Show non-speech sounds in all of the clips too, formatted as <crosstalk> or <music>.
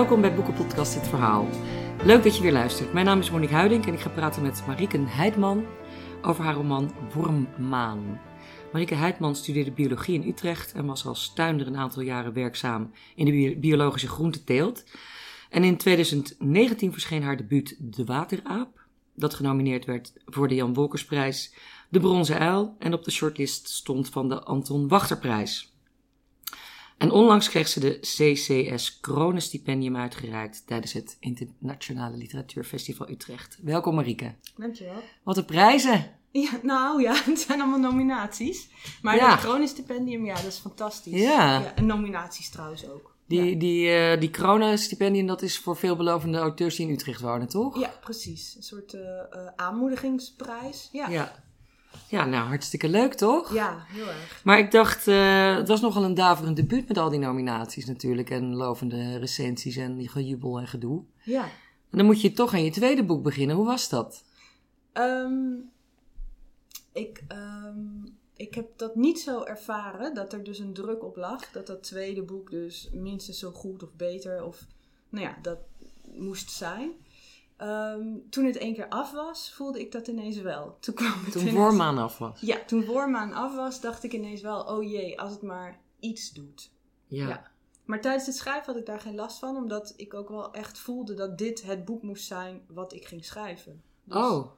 Welkom bij Boekenpodcast Het Verhaal. Leuk dat je weer luistert. Mijn naam is Monique Huiding en ik ga praten met Marieke Heidman over haar roman Wormmaan. Marieke Heidman studeerde biologie in Utrecht en was als tuinder een aantal jaren werkzaam in de biologische groenteteelt. En in 2019 verscheen haar debuut De Wateraap, dat genomineerd werd voor de Jan Wolkersprijs, de Bronzen Uil en op de shortlist stond van de Anton Wachterprijs. En onlangs kreeg ze de CCS Kronenstipendium uitgereikt tijdens het Internationale Literatuurfestival Utrecht. Welkom Marieke. Dankjewel. Wat een prijzen! Ja, nou ja, <laughs> het zijn allemaal nominaties. Maar ja. het Kronenstipendium, ja, dat is fantastisch. Ja. ja en nominaties trouwens ook. Die, ja. die, uh, die Kronenstipendium, dat is voor veelbelovende auteurs die in Utrecht wonen, toch? Ja, precies. Een soort uh, uh, aanmoedigingsprijs. Ja. ja. Ja, nou, hartstikke leuk, toch? Ja, heel erg. Maar ik dacht, uh, het was nogal een daverend debuut met al die nominaties natuurlijk. En lovende recensies en die gejubel en gedoe. Ja. En dan moet je toch aan je tweede boek beginnen. Hoe was dat? Um, ik, um, ik heb dat niet zo ervaren, dat er dus een druk op lag. Dat dat tweede boek dus minstens zo goed of beter of, nou ja, dat moest zijn. Um, toen het één keer af was, voelde ik dat ineens wel. Toen, kwam het toen ineens... af was? Ja, toen voormaan af was, dacht ik ineens wel, oh jee, als het maar iets doet. Ja. ja. Maar tijdens het schrijven had ik daar geen last van, omdat ik ook wel echt voelde dat dit het boek moest zijn wat ik ging schrijven. Dus... Oh,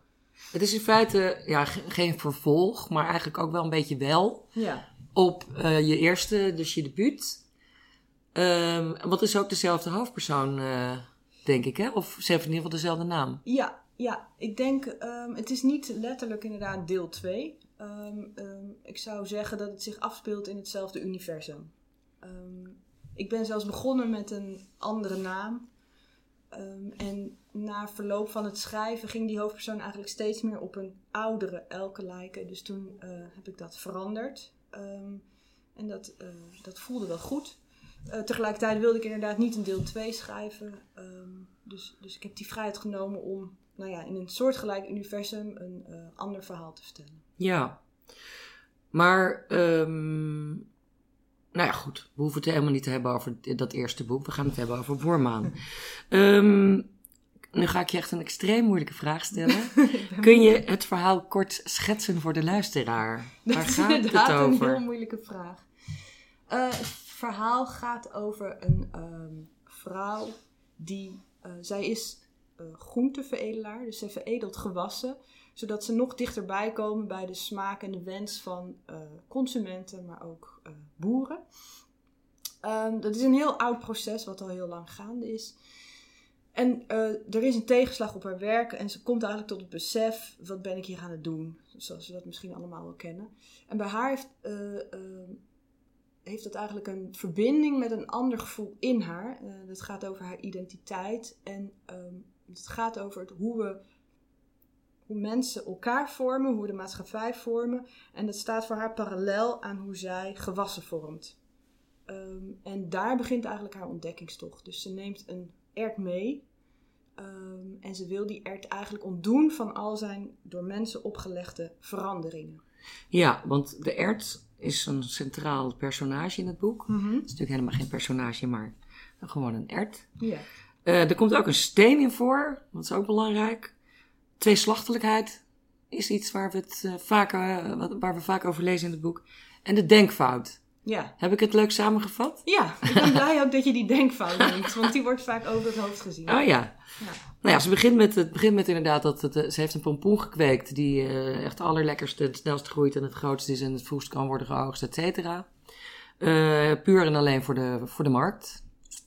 het is in feite ja, geen vervolg, maar eigenlijk ook wel een beetje wel. Ja. Op uh, je eerste, dus je debuut. Um, wat is ook dezelfde hoofdpersoon... Uh denk ik, hè? Of ze hebben in ieder geval dezelfde naam. Ja, ja. ik denk, um, het is niet letterlijk inderdaad deel 2. Um, um, ik zou zeggen dat het zich afspeelt in hetzelfde universum. ik ben zelfs begonnen met een andere naam. en na verloop van het schrijven ging die hoofdpersoon eigenlijk steeds meer op een oudere Elke lijken. Dus toen uh, heb ik dat veranderd. en dat, uh, dat voelde wel goed. Uh, tegelijkertijd wilde ik inderdaad niet een deel 2 schrijven. Um, dus, dus ik heb die vrijheid genomen om nou ja, in een soortgelijk universum een uh, ander verhaal te vertellen. Ja, maar um, nou ja, goed. We hoeven het helemaal niet te hebben over dat eerste boek. We gaan het hebben over Wormaan. um, <laughs> nu ga ik je echt een extreem moeilijke vraag stellen. <laughs> Kun je het verhaal kort schetsen voor de luisteraar? Dat Waar is gaat inderdaad het over? een heel moeilijke vraag. Uh, verhaal gaat over een um, vrouw die, uh, zij is uh, groenteveredelaar, dus ze veredelt gewassen, zodat ze nog dichterbij komen bij de smaak en de wens van uh, consumenten, maar ook boeren. Um, dat is een heel oud proces wat al heel lang gaande is. En er is een tegenslag op haar werk en ze komt eigenlijk tot het besef, wat ben ik hier aan het doen? Zoals we dat misschien allemaal wel kennen. En bij haar heeft heeft dat eigenlijk een verbinding met een ander gevoel in haar. Uh, dat gaat over haar identiteit en um, het gaat over het, hoe we hoe mensen elkaar vormen, hoe de maatschappij vormen. En dat staat voor haar parallel aan hoe zij gewassen vormt. Um, en daar begint eigenlijk haar ontdekkingstocht. Dus ze neemt een ert mee. Um, en ze wil die ert eigenlijk ontdoen van al zijn door mensen opgelegde veranderingen. Ja, want de ert is een centraal personage in het boek. Mm Het is natuurlijk helemaal geen personage, maar gewoon een ert. Uh, er komt ook een steen in voor, dat is ook belangrijk. Tweeslachtelijkheid is iets waar we, het, uh, vaak, uh, waar we vaak over lezen in het boek. En de denkfout. Ja. Heb ik het leuk samengevat? Ja, ik ben blij ook dat je die denkfout noemt, want die wordt vaak over het hoofd gezien. Oh ja. ja. Nou ja, ze begint met, het begint met inderdaad dat het, ze heeft een pompoen gekweekt die uh, echt allerlekkerste, het snelst groeit en het grootste is en het vroegst kan worden geoogst, et cetera. Uh, puur en alleen voor de, voor de markt.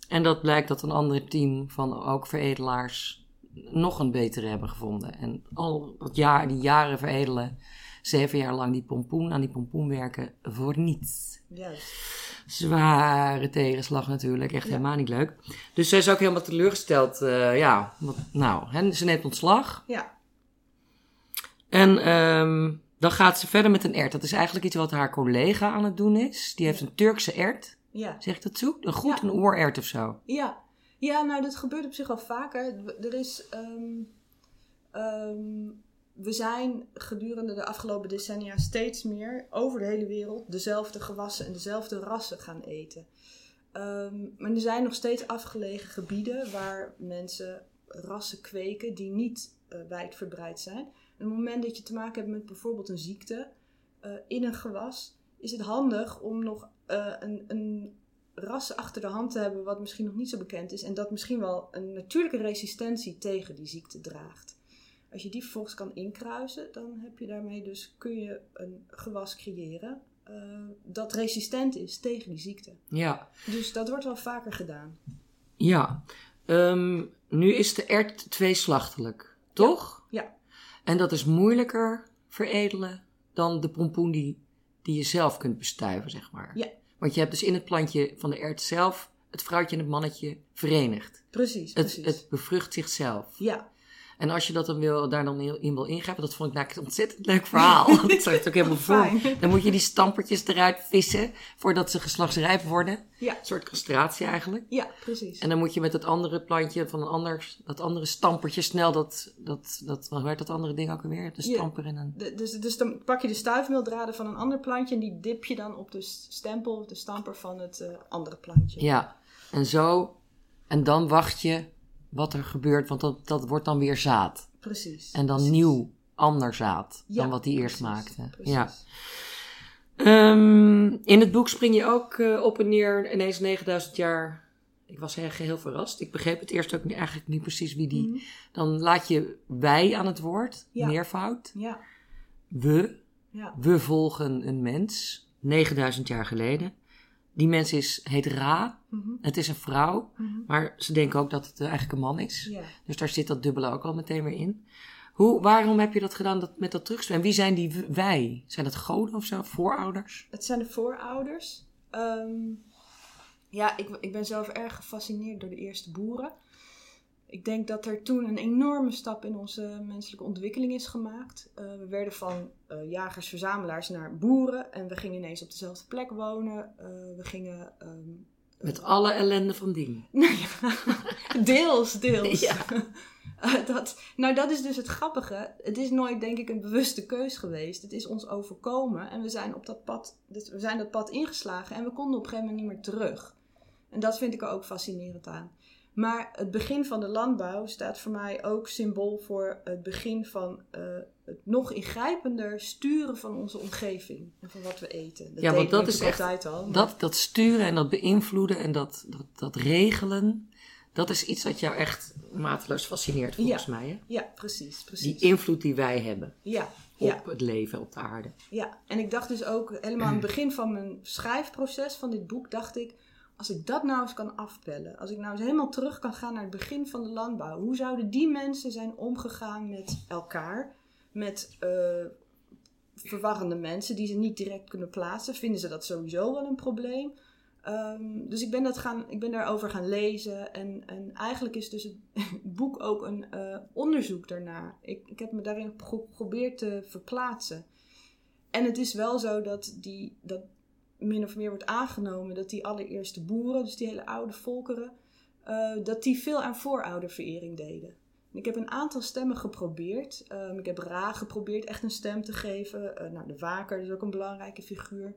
En dat blijkt dat een ander team van ook veredelaars nog een betere hebben gevonden. En al dat jaar, die jaren veredelen, zeven jaar lang die pompoen aan die pompoen werken voor niets. Juist. Zware tegenslag natuurlijk, echt ja. helemaal niet leuk. Dus zij is ook helemaal teleurgesteld. Uh, ja, wat, nou, hè, ze neemt ontslag. Ja. En um, dan gaat ze verder met een ert. Dat is eigenlijk iets wat haar collega aan het doen is. Die heeft een Turkse ert. Ja. Zeg ik dat zo? Een goed, Ja. een oorert of zo. Ja. ja, nou dat gebeurt op zich al vaker. Er is... Um, um, we zijn gedurende de afgelopen decennia steeds meer over de hele wereld dezelfde gewassen en dezelfde rassen gaan eten. Ehm, maar er zijn nog steeds afgelegen gebieden waar mensen rassen kweken die niet uh, wijdverbreid zijn. Op het moment dat je te maken hebt met bijvoorbeeld een ziekte uh, in een gewas, is het handig om nog uh, een, een ras achter de hand te hebben wat misschien nog niet zo bekend is en dat misschien wel een natuurlijke resistentie tegen die ziekte draagt. Als je die vervolgens kan inkruisen, dan heb je daarmee dus kun je een gewas creëren uh, dat resistent is tegen die ziekte. Ja. Dus dat wordt wel vaker gedaan. Ja. Um, nu is de ert tweeslachtelijk, toch? Ja. ja. En dat is moeilijker veredelen dan de pompoen die, die je zelf kunt bestuiven, zeg maar. Ja. Want je hebt dus in het plantje van de ert zelf het vrouwtje en het mannetje verenigd. Precies, precies. Het, het bevrucht zichzelf. Ja. En als je dat dan wil, daar dan in wil ingrijpen, dat vond ik een ontzettend leuk verhaal. <laughs> dat het ook helemaal voor. Dan moet je die stampertjes eruit vissen voordat ze geslachtsrijp worden. Ja. Een soort castratie eigenlijk. Ja, precies. En dan moet je met het andere plantje van een ander, dat andere stampertje snel dat, dat, dat hoe heet dat andere ding ook alweer? De stamper en een... De, dus, dus dan pak je de stuifmeeldraden van een ander plantje en die dip je dan op de stempel de stamper van het uh, andere plantje. Ja, en zo. En dan wacht je wat er gebeurt, want dat, dat wordt dan weer zaad. Precies. En dan precies. nieuw, ander zaad Ja, dan wat die eerst maakte. precies. Ja. Ehm, in het boek spring je ook eh, op en neer ineens 9000 jaar. Ik was heel geheel verrast. Ik begreep het eerst ook niet, eigenlijk niet precies wie die. Mhm. Dan laat je wij aan het woord, Ja. meervoud. Ja, We, ja, we volgen een mens, 9000 jaar geleden. Die mens is, heet Ra, Mhm, het is een vrouw, mhm. maar ze denken ook dat het eh, eigenlijk een man is. Dus daar zit dat dubbele ook al meteen weer in. Hoe, waarom heb je dat gedaan dat, met dat terugsturen? En wie zijn die wij? Zijn dat goden of zo? Voorouders? Het zijn de voorouders. Ehm, ja, ik, ik ben zelf erg gefascineerd door de eerste boeren. Ik denk dat er toen een enorme stap in onze menselijke ontwikkeling is gemaakt. Eh, we werden van eh, jagers-verzamelaars naar boeren en we gingen ineens op dezelfde plek wonen. Eh, we gingen. ehm, Met alle ellende van dien. <laughs> Nou deels, deels. Ja. <laughs> Dat, nou, dat is dus het grappige. Het is nooit, denk ik, een bewuste keus geweest. Het is ons overkomen en we zijn op dat pad, dus we zijn dat pad ingeslagen en we konden op een gegeven moment niet meer terug. En dat vind ik er ook fascinerend aan. Maar het begin van de landbouw staat voor mij ook symbool voor het begin van eh, het nog ingrijpender sturen van onze omgeving en van wat we eten. Dat Ja, want dat is echt- altijd al. maar- Dat, dat sturen en dat beïnvloeden en dat, dat, dat regelen, dat is iets wat jou echt mateloos fascineert volgens mij. Hè? Ja, precies, precies. Die invloed die wij hebben ja, op ja. het leven op de aarde. Ja, en ik dacht dus ook helemaal aan het <clears throat> begin van mijn schrijfproces van dit boek, dacht ik, als ik dat nou eens kan afpellen, als ik nou eens helemaal terug kan gaan naar het begin van de landbouw, hoe zouden die mensen zijn omgegaan met elkaar, met eh, verwarrende mensen die ze niet direct kunnen plaatsen? Vinden ze dat sowieso wel een probleem? Ehm, dus ik ben, dat gaan, ik ben daarover gaan lezen en, en eigenlijk is dus het <laughs> boek ook een eh, onderzoek daarna. Ik, ik heb me daarin gepro- geprobeerd te verplaatsen. En het is wel zo dat die, dat min of meer wordt aangenomen dat die allereerste boeren, dus die hele oude volkeren, eh, dat die veel aan voorouderverering deden. En Ik heb een aantal stemmen geprobeerd. Ehm, ik heb Ra geprobeerd echt een stem te geven. Eh, nou, de waker is ook een belangrijke figuur.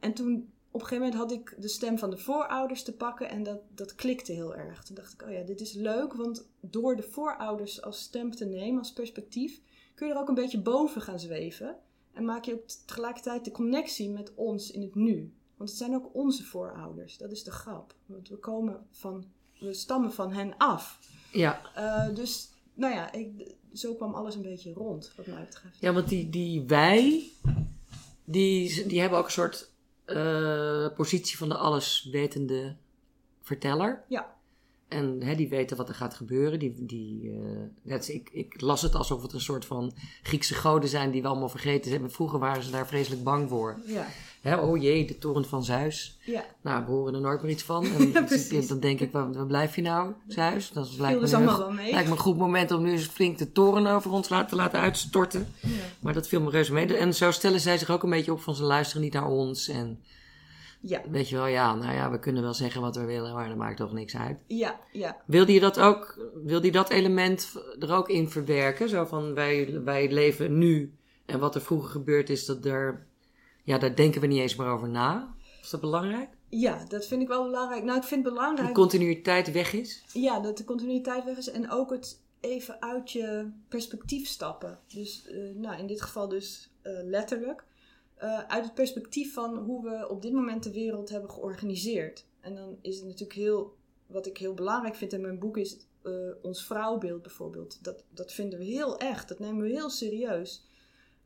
En toen op een gegeven moment had ik de stem van de voorouders te pakken en dat, dat klikte heel erg. Toen dacht ik, oh ja, dit is leuk, want door de voorouders als stem te nemen, als perspectief, kun je er ook een beetje boven gaan zweven. En maak je ook tegelijkertijd de connectie met ons in het nu. Want het zijn ook onze voorouders. Dat is de grap. Want we komen van, we stammen van hen af. Ja, Eh, dus, nou ja, ik, zo kwam alles een beetje rond, wat mij betreft. ja want die, die wij, die, die hebben ook een soort eh, positie van de alleswetende verteller. Ja. En hè, die weten wat er gaat gebeuren. Die, die, eh, ik, ik las het alsof het een soort van Griekse goden zijn die we allemaal vergeten hebben. Vroeger waren ze daar vreselijk bang voor. Ja, Hè, oh jee, de toren van Zeus. ja. Nou, we horen er nooit meer iets van. <laughs> En Ja, dan denk ik, waar, waar blijf je nou, Zeus? Dat lijkt Viel me, dus allemaal wel mee. lijkt me een goed moment om nu eens flink de toren over ons te laten uitstorten. Ja. Maar dat viel me reuze mee. En zo stellen zij zich ook een beetje op van ze luisteren niet naar ons. En Ja, weet je wel, ja, nou ja, we kunnen wel zeggen wat we willen, maar dat maakt toch niks uit. ja, ja. Wilde je dat ook, wilde je dat element er ook in verwerken? Zo van wij, wij leven nu en wat er vroeger gebeurd is, dat daar, ja, daar denken we niet eens meer over na. Is dat belangrijk? Ja, dat vind ik wel belangrijk. Nou, ik vind het De belangrijk continuïteit weg is. ja, dat de continuïteit weg is en ook het even uit je perspectief stappen. Dus eh, nou, in dit geval dus eh, letterlijk. Eh, uit het perspectief van hoe we op dit moment de wereld hebben georganiseerd. En dan is het natuurlijk heel, wat ik heel belangrijk vind in mijn boek, is eh, ons vrouwbeeld bijvoorbeeld. Dat, dat vinden we heel echt, dat nemen we heel serieus.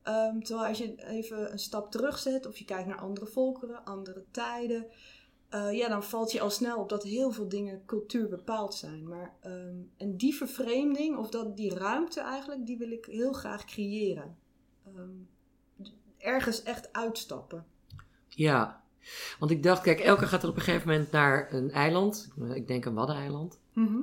Ehm, terwijl als je even een stap terugzet of je kijkt naar andere volkeren, andere tijden, eh, ja, dan valt je al snel op dat heel veel dingen cultuur bepaald zijn. Maar, ehm, en die vervreemding, of dat, die ruimte eigenlijk, die wil ik heel graag creëren. Ehm, ergens echt uitstappen. Ja. Want ik dacht, kijk, Elke gaat er op een gegeven moment naar een eiland. Ik denk een waddeneiland.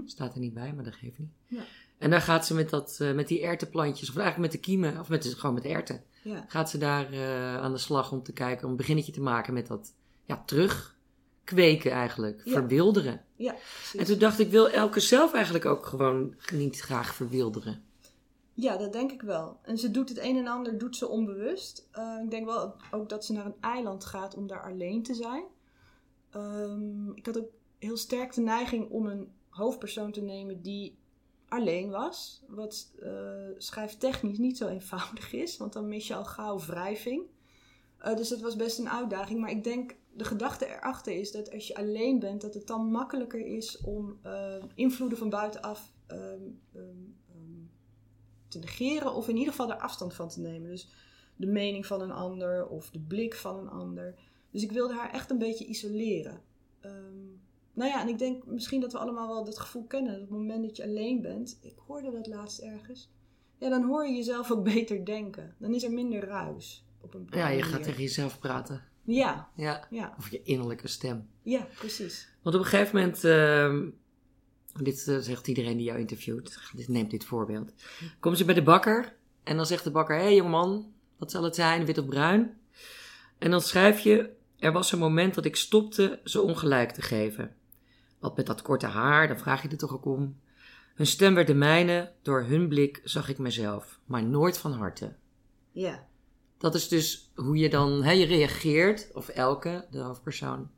Staat er niet bij, maar dat geeft niet. Ja. En daar gaat ze met, dat, eh, met die ertenplantjes, of eigenlijk met de kiemen, of met, gewoon met erten. Ja. Gaat ze daar eh, aan de slag om te kijken, om een beginnetje te maken met dat ja, terugkweken eigenlijk. Ja. Verwilderen. ja, En toen dacht ik, wil Elke zelf eigenlijk ook gewoon niet graag verwilderen? Ja, dat denk ik wel. En ze doet het een en ander doet ze onbewust. Eh, ik denk wel ook dat ze naar een eiland gaat om daar alleen te zijn. Ehm, ik had ook heel sterk de neiging om een hoofdpersoon te nemen die alleen was. Wat eh schrijftechnisch niet zo eenvoudig is, want dan mis je al gauw wrijving. Eh, dus dat was best een uitdaging. Maar ik denk, de gedachte erachter is dat als je alleen bent, dat het dan makkelijker is om invloeden van buitenaf ehm, ehm, ehm, te negeren. Of in ieder geval er afstand van te nemen. Dus de mening van een ander of de blik van een ander. Dus ik wilde haar echt een beetje isoleren. Ehm, nou ja, en ik denk misschien dat we allemaal wel dat gevoel kennen. Dat op het moment dat je alleen bent, ik hoorde dat laatst ergens. Ja, dan hoor je jezelf ook beter denken. Dan is er minder ruis. Op een Ja, je gaat tegen jezelf praten. Ja, Ja. ja, Of je innerlijke stem. ja, precies. Want op een gegeven moment, ehm, dit eh, zegt iedereen die jou interviewt, dit neemt dit voorbeeld. Komt ze bij de bakker en dan zegt de bakker, hé hey, jongeman, wat zal het zijn, wit of bruin? En dan schrijf je, er was een moment dat ik stopte ze ongelijk te geven. Wat met dat korte haar, dan vraag je er toch ook om. Hun stem werd de mijne, door hun blik zag ik mezelf, maar nooit van harte. Ja, Dat is dus hoe je dan, hè, je reageert, of elke, de hoofdpersoon,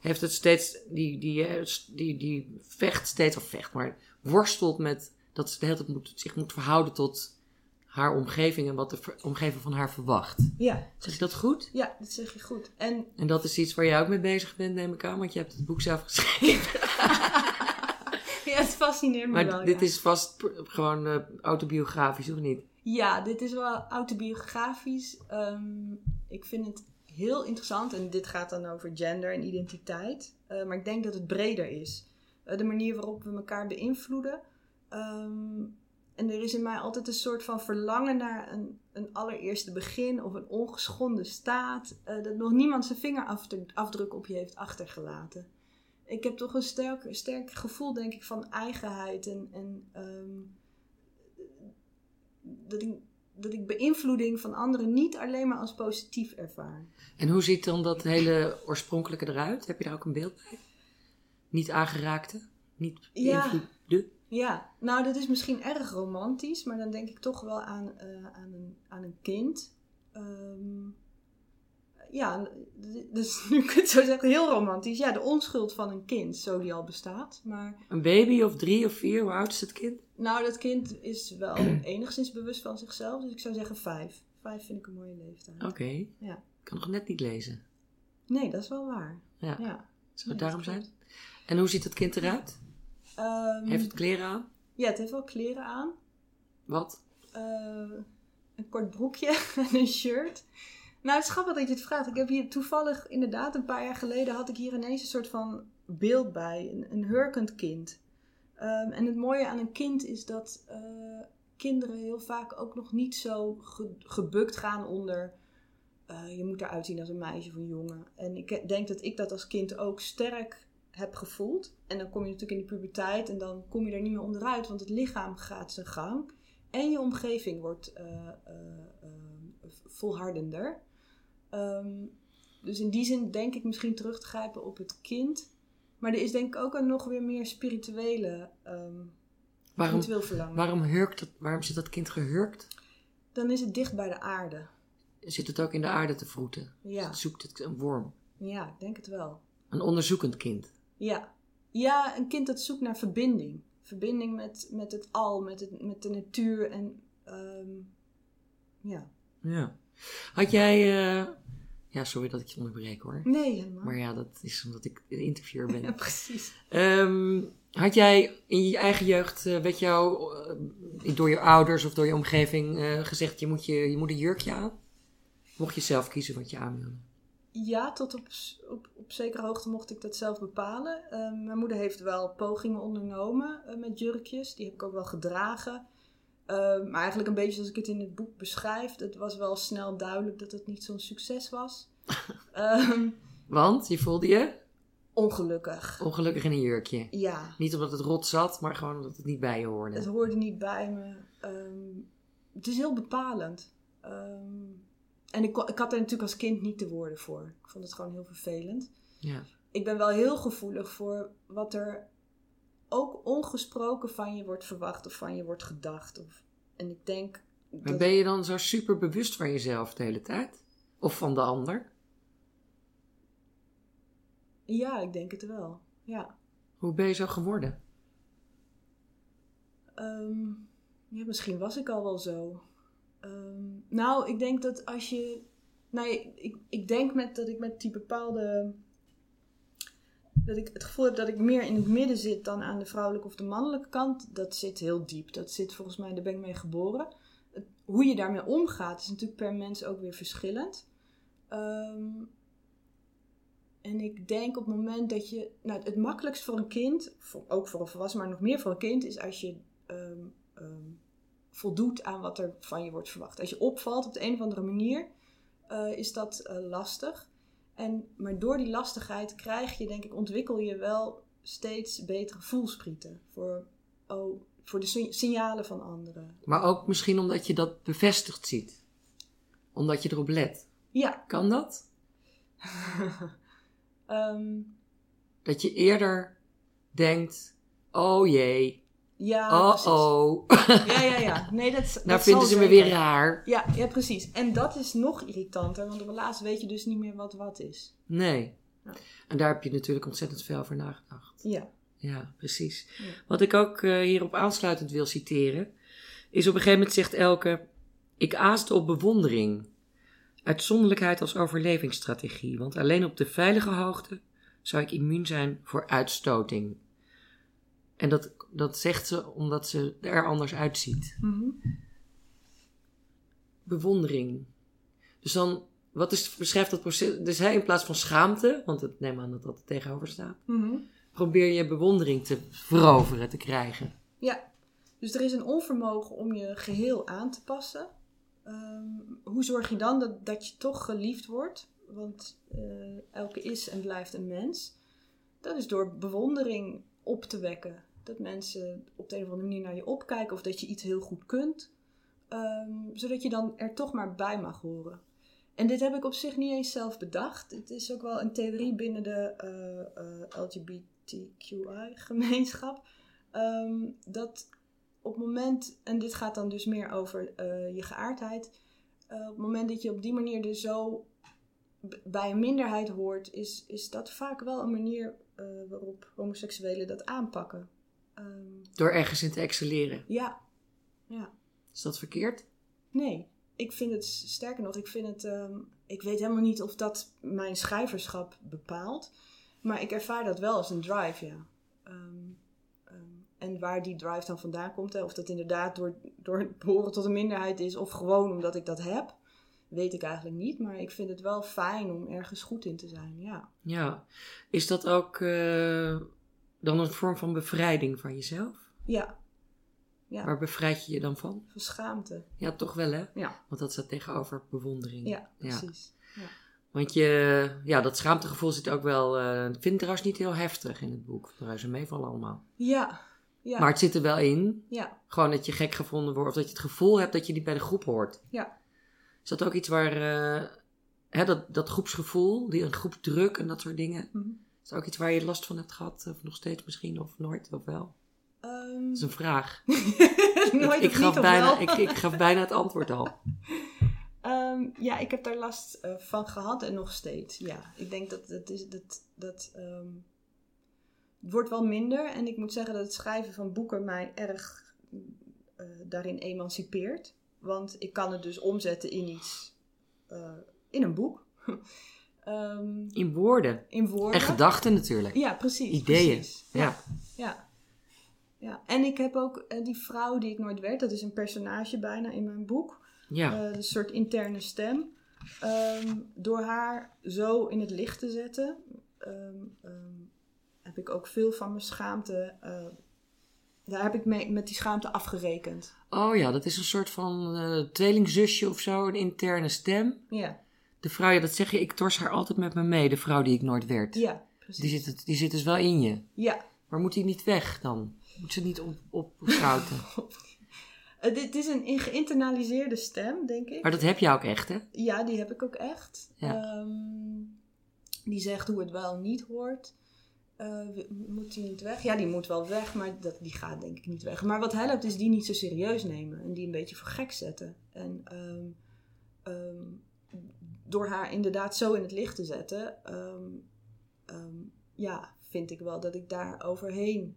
heeft het steeds, die, die, eh, die, die vecht steeds, of vecht, maar worstelt met dat ze de hele tijd moet, zich moet verhouden tot haar omgeving en wat de omgeving van haar verwacht. ja, Zeg je dat goed? ja, dat zeg je goed. En En dat is iets waar jij ook mee bezig bent, neem ik aan, want je hebt het boek zelf geschreven. <laughs> ja, het fascineert me wel. Maar dit ja. is vast gewoon eh, autobiografisch, of niet? Ja, dit is wel autobiografisch. Ehm, ik vind het heel interessant en dit gaat dan over gender en identiteit. Eh, maar ik denk dat het breder is. Eh, de manier waarop we elkaar beïnvloeden. Ehm, en er is in mij altijd een soort van verlangen naar een, een allereerste begin of een ongeschonden staat. eh, dat nog niemand zijn vingerafdruk op je heeft achtergelaten. Ik heb toch een sterk, sterk gevoel, denk ik, van eigenheid en, en ehm, dat ik, dat ik beïnvloeding van anderen niet alleen maar als positief ervaar. En hoe ziet dan dat hele oorspronkelijke eruit? Heb je daar ook een beeld bij? Niet aangeraakte? Niet Ja. beïnvloede? Ja, nou dat is misschien erg romantisch, maar dan denk ik toch wel aan, eh, aan, een, aan een kind. Ehm, ja, dus <laughs> nu ik het zo zeg, heel romantisch. Ja, de onschuld van een kind, zo die al bestaat. Maar Een baby of drie of vier, hoe oud is het kind? nou, dat kind is wel <clears throat> enigszins bewust van zichzelf, dus ik zou zeggen vijf. Vijf vind ik een mooie leeftijd. Oké. Ja. Ik kan nog net niet lezen. Nee, dat is wel waar. Ja. Ja. Zou het Ja, daarom zijn? En hoe ziet het kind eruit? Ehm, Heeft het kleren aan? Ja, het heeft wel kleren aan. Wat? Eh, een kort broekje <laughs> en een shirt. Nou, het is grappig dat je het vraagt. Ik heb hier toevallig, inderdaad, een paar jaar geleden had ik hier ineens een soort van beeld bij. Een, hurkend kind. Ehm, en het mooie aan een kind is dat eh, kinderen heel vaak ook nog niet zo ge- gebukt gaan onder... eh, je moet eruit zien als een meisje of een jongen. En ik denk dat ik dat als kind ook sterk heb gevoeld. En dan kom je natuurlijk in de puberteit en dan kom je er niet meer onderuit. Want het lichaam gaat zijn gang. En je omgeving wordt eh, volhardender. Ehm, dus in die zin denk ik misschien terug te grijpen op het kind. Maar er is denk ik ook een nog weer meer spirituele ehm Waarom, verlangen. waarom, hurkt het, waarom zit dat kind gehurkt? Dan is het dicht bij de aarde. Zit het ook in de aarde te vroeten? Ja, Zoekt het een worm? ja ik denk het wel. Een onderzoekend kind. Ja. Ja, een kind dat zoekt naar verbinding. Verbinding met, met het al, met, het, met de natuur en ehm, ja. Ja. Had jij... eh, Ja, sorry dat ik je onderbreek hoor. Nee, helemaal. Maar ja, dat is omdat ik interviewer ben. <laughs> Ja, precies. Ehm, had jij in je eigen jeugd, eh, werd jou eh, door je ouders of door je omgeving eh, gezegd, je moet, je, je moet een jurkje aan? Mocht je zelf kiezen wat je aan wilde? Ja, tot op, op, op zekere hoogte mocht ik dat zelf bepalen. Ehm, mijn moeder heeft wel pogingen ondernomen met jurkjes. Die heb ik ook wel gedragen. Ehm, maar eigenlijk een beetje zoals ik het in het boek beschrijf. Het was wel snel duidelijk dat het niet zo'n succes was. <laughs> Ehm, Want je voelde je ongelukkig. ongelukkig in een jurkje. Ja, Niet omdat het rot zat, maar gewoon omdat het niet bij je hoorde. het hoorde niet bij me. Ehm, het is heel bepalend. En ik, ik had er natuurlijk als kind niet de woorden voor. Ik vond het gewoon heel vervelend. Ja. ik ben wel heel gevoelig voor wat er ook ongesproken van je wordt verwacht of van je wordt gedacht. Of, en ik denk. Maar dat- ben je dan zo super bewust van jezelf de hele tijd? Of van de ander? Ja, ik denk het wel. Ja. Hoe ben je zo geworden? Ehm, ja, misschien was ik al wel zo. Ehm, nou, ik denk dat als je. Nou, ik, ik denk met, dat ik met die bepaalde. Dat ik het gevoel heb dat ik meer in het midden zit dan aan de vrouwelijke of de mannelijke kant. Dat zit heel diep. Dat zit volgens mij, daar ben ik mee geboren. Hoe je daarmee omgaat is natuurlijk per mens ook weer verschillend. Ehm, en ik denk op het moment dat je. Nou, het makkelijkst voor een kind, ook voor een volwassene, maar nog meer voor een kind, is als je ehm, ehm, voldoet aan wat er van je wordt verwacht. Als je opvalt op de een of andere manier, eh, is dat eh, lastig. En, maar door die lastigheid krijg je, denk ik, ontwikkel je wel steeds betere voelsprieten voor, oh, voor de si- signalen van anderen. Maar ook misschien omdat je dat bevestigd ziet. Omdat je erop let. Ja. Kan dat? <laughs> Ehm, Dat je eerder denkt: oh jee, ja, oh precies. oh. Ja, ja, ja. Nee, dat, <laughs> dat nou vinden ze me weer raar. Ja, ja, precies. En dat is nog irritanter, want op het laatst weet je dus niet meer wat wat is. Nee. Ja. En daar heb je natuurlijk ontzettend veel over nagedacht. Ja. Ja, precies. Ja. Wat ik ook eh, hierop aansluitend wil citeren, is op een gegeven moment zegt Elke: Ik aaste op bewondering. Uitzonderlijkheid als overlevingsstrategie, want alleen op de veilige hoogte zou ik immuun zijn voor uitstoting. En dat, dat zegt ze omdat ze er anders uitziet. Mhm. Bewondering. Dus dan, wat is, beschrijft dat proces? Dus hij in plaats van schaamte, want ik neem aan dat dat er tegenover staat, Mhm. probeer je bewondering te veroveren, te krijgen. Ja. Dus er is een onvermogen om je geheel aan te passen. Ehm, hoe zorg je dan dat, dat je toch geliefd wordt? Want eh, elke is en blijft een mens. Dat is door bewondering op te wekken. Dat mensen op de een of andere manier naar je opkijken of dat je iets heel goed kunt. Ehm, zodat je dan er toch maar bij mag horen. En dit heb ik op zich niet eens zelf bedacht. Het is ook wel een theorie binnen de eh, eh, LGBTQI-gemeenschap. Ehm, dat op het moment, en dit gaat dan dus meer over eh, je geaardheid. op het moment dat je op die manier dus zo bij een minderheid hoort, is, is dat vaak wel een manier waarop homoseksuelen dat aanpakken. Ehm, Door ergens in te excelleren. ja, ja. Is dat verkeerd? Nee, ik vind het sterker nog, ik vind het. ehm, ik weet helemaal niet of dat mijn schrijverschap bepaalt. Maar ik ervaar dat wel als een drive, ja. Ehm, en waar die drive dan vandaan komt, hè, of dat inderdaad door, door het behoren tot een minderheid is, of gewoon omdat ik dat heb, weet ik eigenlijk niet. Maar ik vind het wel fijn om ergens goed in te zijn, ja. Ja. Is dat ook eh, dan een vorm van bevrijding van jezelf? Ja, Ja. Waar bevrijd je je dan van? van schaamte. Ja, toch wel hè? Ja, Want dat staat tegenover bewondering. ja precies. Ja. Want je, ja, dat schaamtegevoel zit ook wel, eh ik vind het trouwens niet heel heftig in het boek. De reuze meevallen allemaal. Ja, ja, Maar het zit er wel in. ja, Gewoon dat je gek gevonden wordt. Of dat je het gevoel hebt dat je niet bij de groep hoort. ja. Is dat ook iets waar, eh, hè, dat, dat groepsgevoel, die, een groepsdruk en dat soort dingen. Mhm. Is dat ook iets waar je last van hebt gehad? Of nog steeds misschien, of nooit, of wel? Ehm, Dat is een vraag. <laughs> nooit ik, ik, gaf bijna, ik, ik gaf bijna het antwoord al. <laughs> Ehm, ja, ik heb daar last eh, van gehad en nog steeds. Ja, ik denk dat het is dat dat ehm, het wordt wel minder en ik moet zeggen dat het schrijven van boeken mij erg eh, daarin emancipeert, want ik kan het dus omzetten in iets eh, in een boek. <laughs> Ehm, In woorden. in woorden. En gedachten natuurlijk. Ja, precies. Ideeën. precies. Ja. Ja. ja. En ik heb ook eh, die vrouw die ik nooit werd, dat is een personage bijna in mijn boek. Ja. Eh, een soort interne stem. Ehm, door haar zo in het licht te zetten, ehm, heb ik ook veel van mijn schaamte. eh, daar heb ik mee, met die schaamte afgerekend. Oh ja, dat is een soort van tweelingzusje of zo, een interne stem. Ja, De vrouw, ja, dat zeg je, ik tors haar altijd met me mee, de vrouw die ik nooit werd. ja precies. Die, zit, het- die zit dus wel in je. Ja, Maar moet die niet weg dan? Moet ze niet op, op schouten? <laughs> Eh, dit is een geïnternaliseerde stem, denk ik. maar dat heb je ook echt, hè? Ja, die heb ik ook echt. Ja. Ehm, die zegt hoe het wel niet hoort. Eh, moet die niet weg? Ja, die moet wel weg, maar dat, die gaat denk ik niet weg. Maar wat helpt is die niet zo serieus nemen en die een beetje voor gek zetten. En ehm, ehm, door haar inderdaad zo in het licht te zetten, ehm, ehm, ja, vind ik wel dat ik daar overheen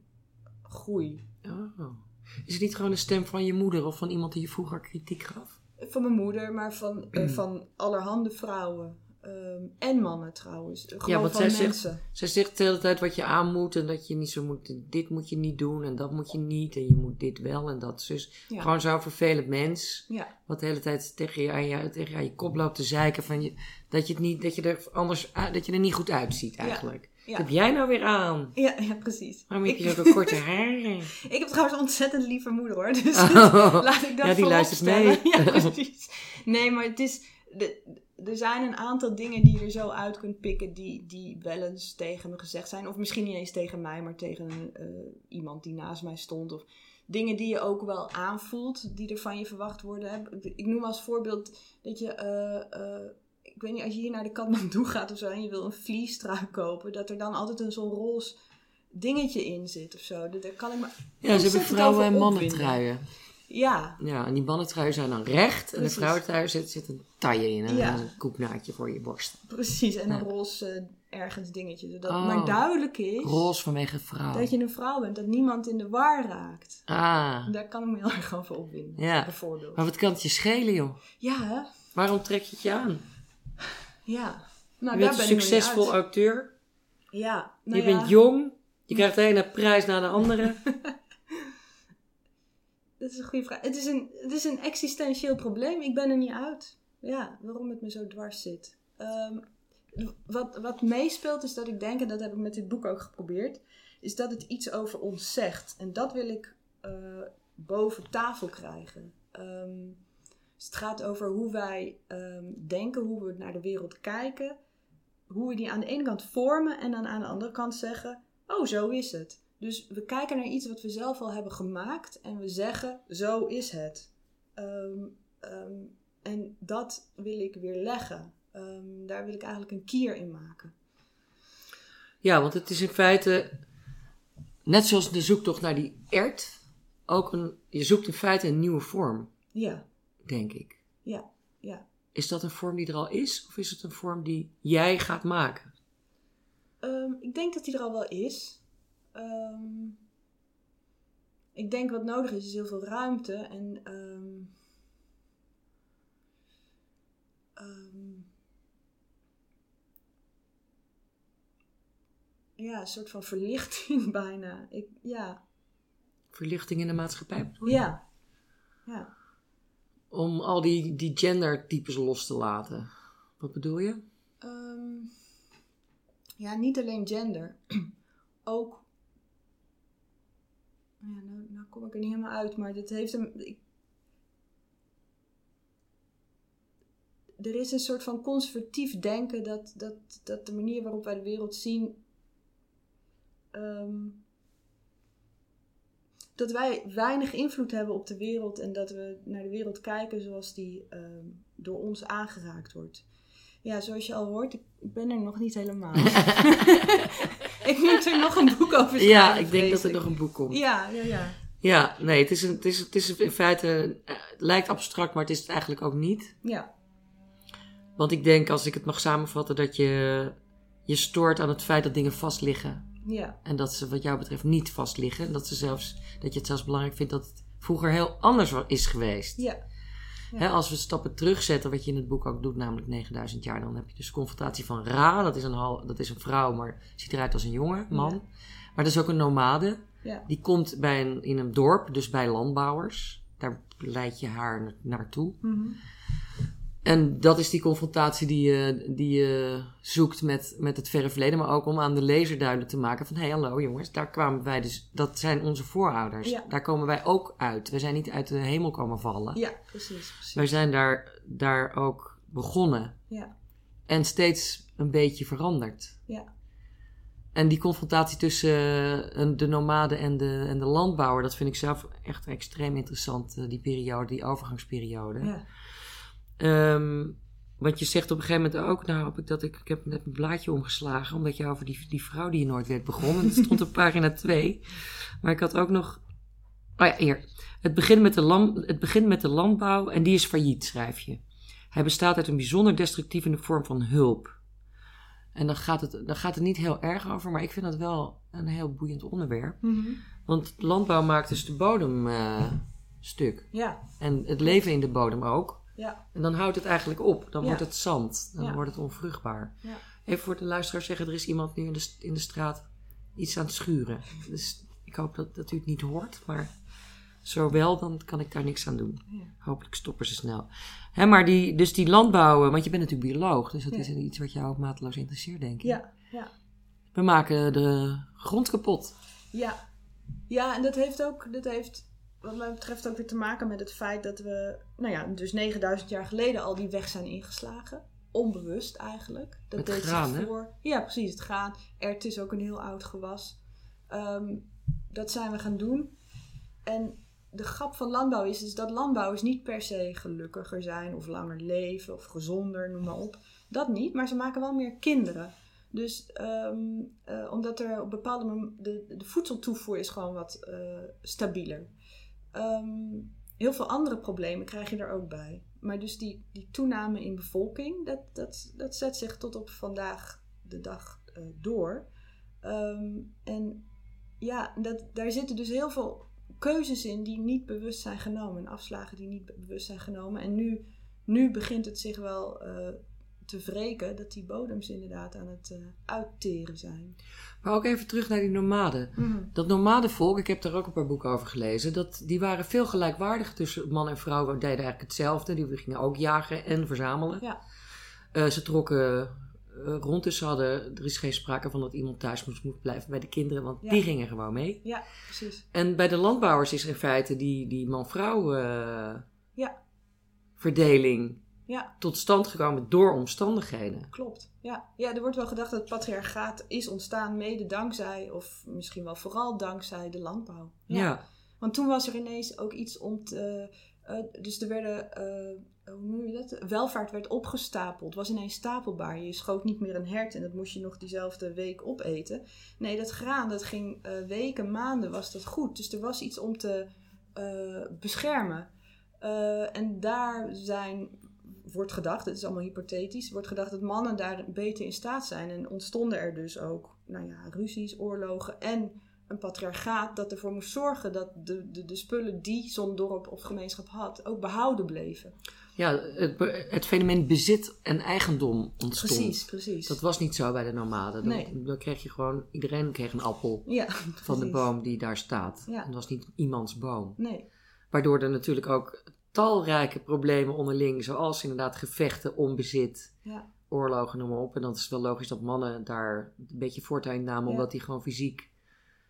groei. Oh. Is het niet gewoon een stem van je moeder of van iemand die je vroeger kritiek gaf? Van mijn moeder, maar van, eh, van allerhande vrouwen. Ehm, en mannen trouwens. Gewoon want van zij zegt- mensen. Zij zegt de hele tijd wat je aan moet en dat je niet zo moet. Dit moet je niet doen en dat moet je niet en je moet dit wel en dat. Dus Ja. gewoon zo'n vervelend mens. Ja, Wat de hele tijd tegen je aan je, tegen je, aan je kop loopt te zeiken van je, dat je het niet, dat je er anders, dat je er niet goed uitziet eigenlijk. Ja. Wat heb jij nou weer aan? ja, ja precies. Waarom heb ik, je zulke korte <laughs> haren? ik heb trouwens een ontzettend lieve moeder hoor. <laughs> Dus Oh. laat ik dat Ja, die luistert mee. Ja, <laughs> precies. Nee, maar het is... De, er zijn een aantal dingen die je er zo uit kunt pikken die, die wel eens tegen me gezegd zijn. Of misschien niet eens tegen mij, maar tegen eh, iemand die naast mij stond. Of dingen die je ook wel aanvoelt, die er van je verwacht worden. Ik noem als voorbeeld dat je... eh, eh, ik weet niet, als je hier naar de Kathmandu gaat of zo en je wil een vliestrui kopen, dat er dan altijd een zo'n roze dingetje in zit of zo. Dat- Daar kan ik me Ja, ze hebben vrouwen- en over opwinden. Ja, Ja, en die mannentruien zijn dan recht. En de vrouwentrui zit, zit een taille in en Ja. een koepnaadje voor je borst. precies. En een roze eh, ergens dingetje. Zodat Oh. maar duidelijk is Roze vanwege vrouw. dat je een vrouw bent. Dat niemand in de war raakt. Ah, Daar kan ik me heel erg over opwinden. Ja. Bijvoorbeeld. maar wat kan het je schelen, joh? Ja, hè? Waarom trek je het je aan? Ja. Nou, je bent daar een succesvol uit. auteur. Ja. Nou je ja, bent jong. Je krijgt de ene prijs na de andere. <laughs> Dat is een goede vraag. Het is een, het is een existentieel probleem. Ik ben er niet uit. Ja, waarom het me zo dwars zit. Ehm, wat, wat meespeelt is dat ik denk, en dat heb ik met dit boek ook geprobeerd, is dat het iets over ons zegt. En dat wil ik eh, boven tafel krijgen. Ehm, dus het gaat over hoe wij ehm, denken, hoe we naar de wereld kijken. Hoe we die aan de ene kant vormen en dan aan de andere kant zeggen: Oh, zo is het. Dus we kijken naar iets wat we zelf al hebben gemaakt en we zeggen: Zo is het. Ehm, ehm, en dat wil ik weer leggen. Ehm, daar wil ik eigenlijk een kier in maken. Ja, want het is in feite, net zoals de zoektocht naar die ert, ook een, je zoekt in feite een nieuwe vorm, Ja, denk ik. ja, ja. Is dat een vorm die er al is, of is het een vorm die jij gaat maken? Ik denk dat die er al wel is. Ehm, ik denk wat nodig is, is heel veel ruimte en. ehm, ehm, ja, een soort van verlichting <laughs> bijna. Ik, ja, Verlichting in de maatschappij bedoel je? ja, ja. Om al die, die gendertypes los te laten. Wat bedoel je? Ja, niet alleen gender. <clears throat> Ook. Ja, nou, nou kom ik er niet helemaal uit, maar dit heeft een. Er is een soort van conservatief denken dat, dat, dat de manier waarop wij de wereld zien. ehm, dat wij weinig invloed hebben op de wereld en dat we naar de wereld kijken zoals die ehm, door ons aangeraakt wordt. Ja, zoals je al hoort, ik ben er nog niet helemaal. <laughs> ik moet er nog een boek over schrijven. Ja, ik denk dat er nog een boek komt. Ja, ja, ja. Ja, nee, het is, een, het is, het is in feite, eh, het lijkt abstract, maar het is het eigenlijk ook niet. Ja, Want ik denk, als ik het mag samenvatten, dat je je stoort aan het feit dat dingen vast liggen. Ja, En dat ze wat jou betreft niet vast liggen. En dat, ze zelfs, dat je het zelfs belangrijk vindt dat het vroeger heel anders is geweest. ja, Ja. Als we stappen terugzetten, wat je in het boek ook doet, namelijk 9000 jaar, dan heb je dus confrontatie van Ra, dat is een, hal, dat is een vrouw, maar ziet eruit als een jongen, man. Ja. Maar dat is ook een nomade. ja, Die komt bij een, in een dorp, dus bij landbouwers. Daar leid je haar na- naartoe. Mhm. En dat is die confrontatie die je, die je zoekt met, met het verre verleden, maar ook om aan de lezer duidelijk te maken van hé, hallo jongens, daar kwamen wij dus, dat zijn onze voorouders. Ja. Daar komen wij ook uit. We zijn niet uit de hemel komen vallen. ja, precies. precies. Wij zijn daar, daar ook begonnen Ja, en steeds een beetje veranderd. ja, En die confrontatie tussen eh, de nomade en de, en de landbouwer, dat vind ik zelf echt extreem interessant, eh, die periode, die overgangsperiode. ja, Ehm, want je zegt op een gegeven moment ook, nou heb ik dat, ik, ik heb net mijn blaadje omgeslagen, omdat je over die, die vrouw die je nooit werd begonnen. Dat stond op <laughs> pagina 2. Maar ik had ook nog, oh ja, hier. Het begint, met de land, het begint met de landbouw en die is failliet, schrijf je. Hij bestaat uit een bijzonder destructieve vorm van hulp. En dan gaat, het, dan gaat het niet heel erg over, maar ik vind dat wel een heel boeiend onderwerp. Mhm. Want landbouw maakt dus de bodem eh, stuk. ja, En het leven in de bodem ook. Ja, En dan houdt het eigenlijk op. Dan Ja. wordt het zand. Dan Ja. wordt het onvruchtbaar. ja. Even voor de luisteraar zeggen, er is iemand nu in de, in de straat iets aan het schuren. Dus ik hoop dat, dat u het niet hoort. Maar zo wel, dan kan ik daar niks aan doen. Hopelijk stoppen ze snel. Hè, maar die, dus die landbouw, want je bent natuurlijk bioloog. Dus dat is iets wat jou ook mateloos interesseert, denk ik. ja, ja. We maken de grond kapot. Ja, ja en dat heeft ook, dat heeft wat mij betreft ook weer te maken met het feit dat we, nou ja, dus 9000 jaar geleden al die weg zijn ingeslagen. Onbewust eigenlijk. Dat Het deed graan, zich hè? voor. Ja, precies, het graan. Ert is ook een heel oud gewas. Ehm, dat zijn we gaan doen. En de grap van landbouw is, is dat landbouwers niet per se gelukkiger zijn of langer leven of gezonder, noem maar op. Dat niet, maar ze maken wel meer kinderen. Dus ehm, eh, omdat er op bepaalde de, de voedseltoevoer is gewoon wat eh, stabieler. Ehm, heel veel andere problemen krijg je er ook bij. Maar dus die, die toename in bevolking, dat, dat, dat zet zich tot op vandaag de dag eh, door. Ehm, en ja, dat, daar zitten dus heel veel keuzes in die niet bewust zijn genomen. En afslagen die niet be- bewust zijn genomen. En nu, nu begint het zich wel eh, te wreken dat die bodems inderdaad aan het eh, uitteren zijn. Maar ook even terug naar die nomaden. Dat nomadenvolk, ik heb daar ook een paar boeken over gelezen, dat, die waren veel gelijkwaardig tussen man en vrouw. Deden eigenlijk hetzelfde. Die gingen ook jagen en verzamelen. Ja. Eh, ze trokken eh, rond, dus ze hadden, er is geen sprake van dat iemand thuis moest, blijven bij de kinderen, want Ja. die gingen gewoon mee. Ja, precies. En bij de landbouwers is in feite die, die man-vrouw Ja. verdeling Ja, tot stand gekomen door omstandigheden. klopt. Ja. ja, er wordt wel gedacht dat het patriarchaat is ontstaan mede dankzij, of misschien wel vooral dankzij de landbouw. Ja. Want toen was er ineens ook iets om te. eh, dus er werden. eh, hoe noem je dat? Welvaart werd opgestapeld. Was ineens stapelbaar. Je schoot niet meer een hert en dat moest je nog diezelfde week opeten. Nee, dat graan, dat ging eh, weken, maanden was dat goed. Dus er was iets om te beschermen. En daar zijn, wordt gedacht, het is allemaal hypothetisch, wordt gedacht dat mannen daar beter in staat zijn. En ontstonden er dus ook, nou ja, ruzies, oorlogen en een patriarchaat dat ervoor moest zorgen dat de, de, de spullen die zo'n dorp of gemeenschap had, ook behouden bleven. Ja, het, het fenomeen bezit en eigendom ontstond. Precies, precies. Dat was niet zo bij de nomaden. Dan, Nee. dan kreeg je gewoon, iedereen kreeg een appel ja, van de boom die daar staat. Ja. En dat was niet iemands boom. Nee, Waardoor er natuurlijk ook talrijke problemen onderling, zoals inderdaad gevechten om bezit, ja, oorlogen, noem maar op. En dat is wel logisch dat mannen daar een beetje voortuin namen, Ja. omdat die gewoon fysiek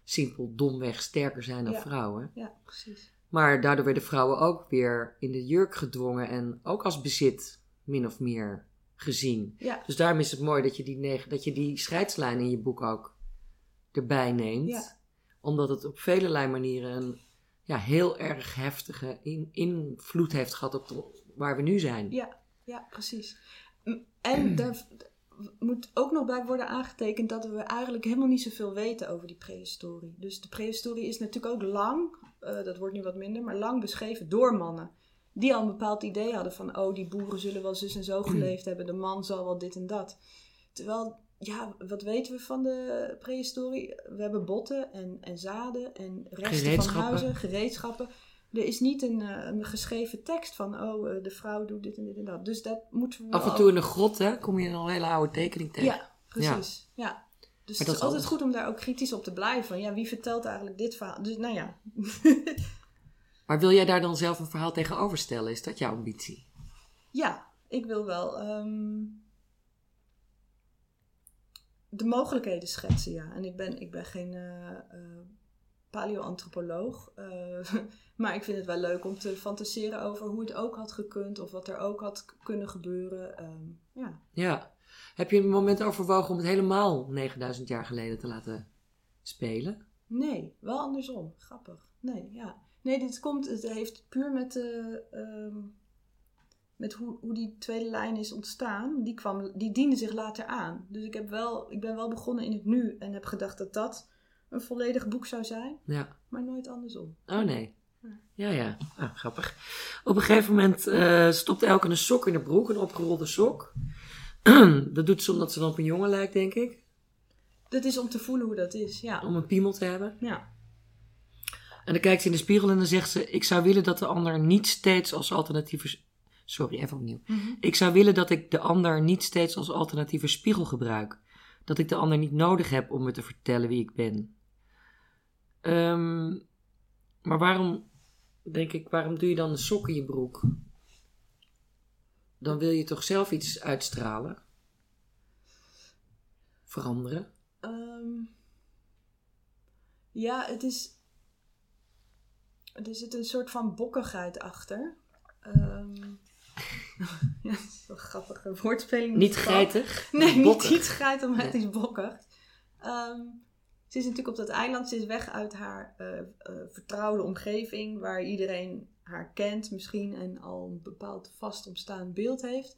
simpel domweg sterker zijn dan Ja. vrouwen. ja, precies. Maar daardoor werden vrouwen ook weer in de jurk gedwongen en ook als bezit min of meer gezien. Ja, Dus daarom is het mooi dat je die, dat je die scheidslijn in je boek ook erbij neemt. Ja. Omdat het op vele manieren een ja, heel erg heftige in- invloed heeft gehad op de- waar we nu zijn. Ja, ja, precies. En <clears throat> daar moet ook nog bij worden aangetekend dat we eigenlijk helemaal niet zoveel weten over die prehistorie. Dus de prehistorie is natuurlijk ook lang, eh, dat wordt nu wat minder, maar lang beschreven door mannen. die al een bepaald idee hadden van, oh, die boeren zullen wel zus en zo geleefd hebben, de man zal wel dit en dat. Terwijl, ja, wat weten we van de prehistorie? We hebben botten en, en zaden en resten van Gereedschappen. huizen, gereedschappen. Er is niet een, eh, een geschreven tekst van, oh, eh, de vrouw doet dit en dit en dat. Dus dat moeten we Af en toe in een grot hè, kom je een hele oude tekening tegen. ja, precies. Ja. Dus Maar het is altijd goed om daar ook kritisch op te blijven. Ja, wie vertelt eigenlijk dit verhaal? Dus nou ja. <laughs> Maar wil jij daar dan zelf een verhaal tegenover stellen? Is dat jouw ambitie? ja, ik wil wel ehm, de mogelijkheden schetsen, ja. En ik ben, ik ben geen eh, eh, paleoantropoloog. eh, <laughs> maar ik vind het wel leuk om te fantaseren over hoe het ook had gekund. Of wat er ook had kunnen gebeuren. Ehm, ja. Ja. Heb je een moment overwogen om het helemaal 9000 jaar geleden te laten spelen? Nee, wel andersom. Grappig. Nee, ja. Nee, dit komt, het heeft puur met, eh, ehm, met hoe, hoe die tweede lijn is ontstaan. Die, kwam, die diende zich later aan. Dus ik, heb wel, ik ben wel begonnen in het nu en heb gedacht dat dat een volledig boek zou zijn, Ja. maar nooit andersom. Oh nee. Ja. Ja. Ah, grappig. Op een gegeven moment eh, stopt Elke een sok in de broek, een opgerolde sok. <clears throat> dat doet ze omdat ze dan op een jongen lijkt, denk ik. Dat is om te voelen hoe dat is, ja. Om een piemel te hebben. Ja, En dan kijkt ze in de spiegel en dan zegt ze: Ik zou willen dat de ander niet steeds als alternatieve. Sorry, even opnieuw. Ik zou willen dat ik de ander niet steeds als alternatieve spiegel gebruik. Dat ik de ander niet nodig heb om me te vertellen wie ik ben. Ehm, maar waarom, denk ik, waarom doe je dan een sok in je broek? Dan wil je toch zelf iets uitstralen? Veranderen? Ehm, ja, het is. Er zit een soort van bokkigheid achter. Ehm, <laughs> ja, dat is wel. Een woordspeling. Niet geitig? <laughs> Nee, niet geit, maar het is bokkig. Ehm, ze is natuurlijk op dat eiland. Ze is weg uit haar eh, eh, vertrouwde omgeving. Waar iedereen haar kent misschien. En al een bepaald vast omstaand beeld heeft.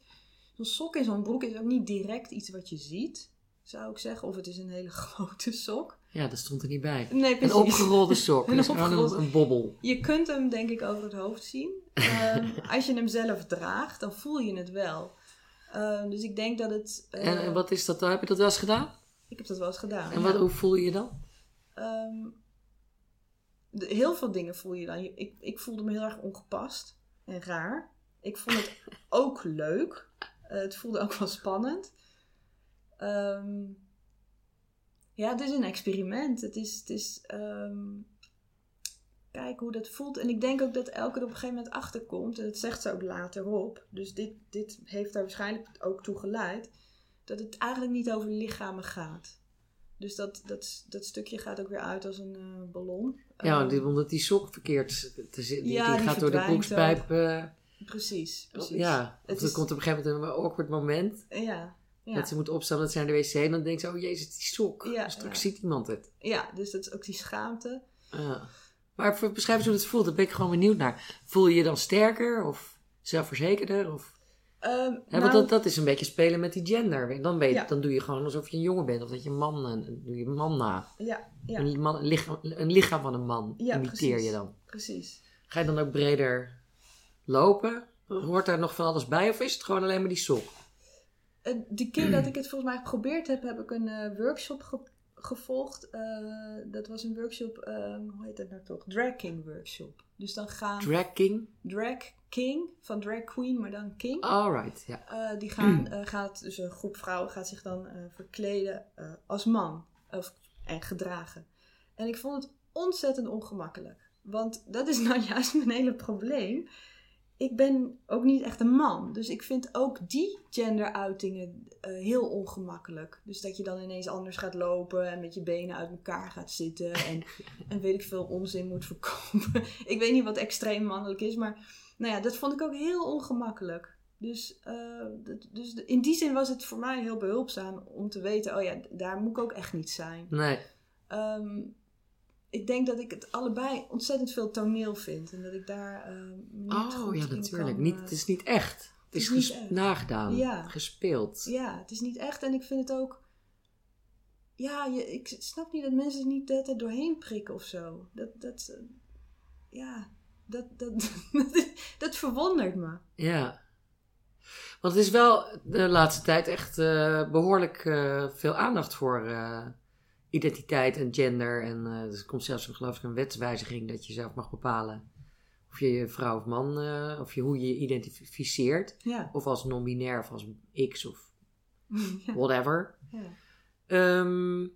Zo'n sok in zo'n broek is ook niet direct iets wat je ziet. Zou ik zeggen. Of het is een hele <laughs> grote sok. Ja, dat stond er niet bij. Nee, Een opgerolde sok. <laughs> Een dus een, opgerolde- een bobbel. Je kunt hem denk ik over het hoofd zien. Ehm, <laughs> als je hem zelf draagt, dan voel je het wel. Ehm, dus ik denk dat het... eh, En, en wat is dat dan? Heb je dat wel eens gedaan? Ik heb dat wel eens gedaan. En ja. wat, hoe voel je je dan? Ehm, de- heel veel dingen voel je dan. Ik, ik voelde me heel erg ongepast en raar. Ik vond het <laughs> ook leuk. Eh, het voelde ook wel spannend. Ja, het is een experiment. Het is, het is ehm, kijken hoe dat voelt. En ik denk ook dat Elke er op een gegeven moment achter komt. En dat zegt ze ook later op. Dus dit, dit heeft daar waarschijnlijk ook toe geleid. Dat het eigenlijk niet over lichamen gaat. Dus dat, dat, dat stukje gaat ook weer uit als een eh, ballon. Ja, Ehm, die, omdat die sok verkeerd. Die, Ja, die die gaat door de broekspijp. eh, Precies, precies. ja, of Het er is- komt op een gegeven moment een awkward moment. Ja, ja. Dat ze moet opstaan dat ze naar de wc. En dan denkt ze, oh jezus, die sok. Ja, Straks ja. ziet iemand het. ja, dus dat is ook die schaamte. Ja. Maar voor- beschrijf eens hoe het voelt. Daar ben ik gewoon benieuwd naar. Voel je je dan sterker of zelfverzekerder? Of... Ehm, Ja, nou, want dat, dat is een beetje spelen met die gender. Dan, ben je, Ja. dan doe je gewoon alsof je een jongen bent. Of dat je een man, een, doe je man na. Ja, ja Een, man, een, lichaam, een lichaam van een man imiteer precies. je dan. precies. Ga je dan ook breder lopen? Hoort daar nog van alles bij? Of is het gewoon alleen maar die sok? Eh, de keer dat ik het volgens mij geprobeerd heb, heb ik een eh, workshop ge- gevolgd. Eh, dat was een workshop, ehm, hoe heet dat nou toch? Drag King workshop. Dus dan gaan Drag king? drag king, van drag queen, maar dan king. Alright, ja. Die gaan, gaat, dus een groep vrouwen gaat zich dan verkleden als man of, en gedragen. En ik vond het ontzettend ongemakkelijk. Want dat is <laughs> nou juist mijn hele probleem. Ik ben ook niet echt een man. Dus ik vind ook die genderuitingen eh, heel ongemakkelijk. Dus dat je dan ineens anders gaat lopen en met je benen uit elkaar gaat zitten. En, <laughs> en weet ik veel onzin moet verkopen. <laughs> ik weet niet wat extreem mannelijk is, maar nou ja, dat vond ik ook heel ongemakkelijk. Dus, eh, dus in die zin was het voor mij heel behulpzaam om te weten, oh ja, daar moet ik ook echt niet zijn. Nee. Ehm, ik denk dat ik het allebei ontzettend veel toneel vind. En dat ik daar eh, niet Oh goed ja, natuurlijk. kan, Niet, eh, het is niet echt. Het is, echt. nagedaan. Ja. Gespeeld. Ja, het is niet echt. En ik vind het ook... Ja, je, ik snap niet dat mensen er niet de tijd doorheen prikken of zo. Dat, dat, eh, ja, Dat, dat, <laughs> dat verwondert me. Ja. Want het is wel de laatste tijd echt eh, behoorlijk eh, veel aandacht voor identiteit en gender. En eh, er komt zelfs een, geloof ik een wetswijziging dat je zelf mag bepalen of je je vrouw of man, eh, of je, hoe je je identificeert. Ja. Of als non-binair of als X of <laughs> whatever. ja. Ehm,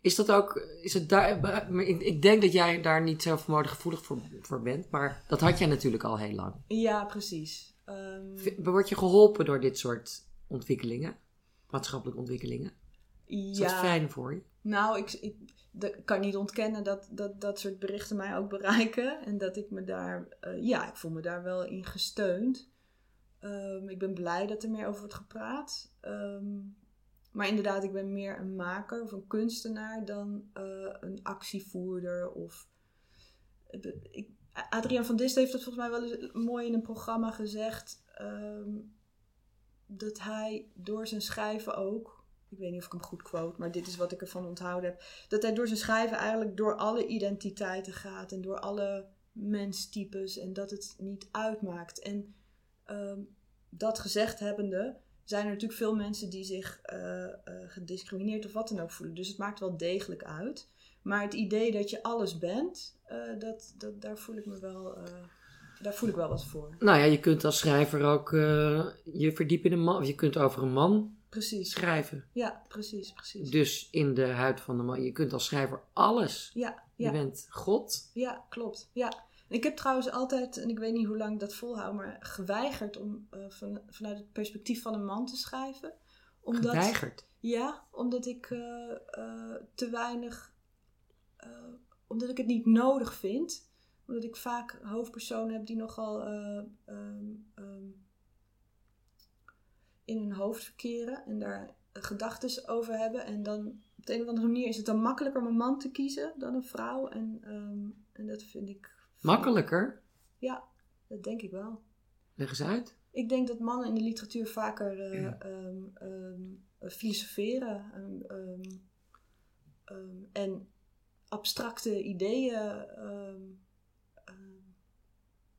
is dat ook, is het daar, ik, denk dat jij daar niet zo gevoelig voor, voor bent, maar dat had jij natuurlijk al heel lang. Ja, precies. V- Word je geholpen door dit soort ontwikkelingen? Maatschappelijke ontwikkelingen? Is dat fijn voor je? Nou, ik, ik kan niet ontkennen dat, dat dat soort berichten mij ook bereiken. En dat ik me daar, eh, ja, ik voel me daar wel in gesteund. Ehm, ik ben blij dat er meer over wordt gepraat. Ehm, maar inderdaad, ik ben meer een maker of een kunstenaar dan eh, een actievoerder. Of, ik, Adriaan van Dist heeft dat volgens mij wel eens mooi in een programma gezegd. ehm, dat hij door zijn schrijven ook, ik weet niet of ik hem goed quote, maar dit is wat ik ervan onthouden heb. Dat hij door zijn schrijven eigenlijk door alle identiteiten gaat en door alle menstypes en dat het niet uitmaakt. En ehm, dat gezegd hebbende, zijn er natuurlijk veel mensen die zich eh, eh, gediscrimineerd of wat dan ook voelen. Dus het maakt wel degelijk uit. Maar het idee dat je alles bent, eh, dat, dat, daar, voel ik me wel, daar voel ik wel wat voor. Nou ja, je kunt als schrijver ook je verdiepen in een man. of Je kunt over een man Precies. schrijven. Ja, precies, precies. Dus in de huid van de man. Je kunt als schrijver alles. Ja, Je ja. bent God. Ja, klopt. Ja. Ik heb trouwens altijd, en ik weet niet hoe lang ik dat volhoud, maar geweigerd om eh, van, vanuit het perspectief van een man te schrijven. Omdat, Geweigerd. Ja, omdat ik eh, eh, te weinig, omdat ik het niet nodig vind. Omdat ik vaak hoofdpersonen heb die nogal eh, ehm, ehm, in hun hoofd verkeren en daar gedachten over hebben. En dan op de een of andere manier is het dan makkelijker om een man te kiezen dan een vrouw. En, ehm, en dat vind ik. Makkelijker. Ja, dat denk ik wel. Leg eens uit. Ik denk dat mannen in de literatuur vaker Ja. ehm, filosoferen en abstracte ideeën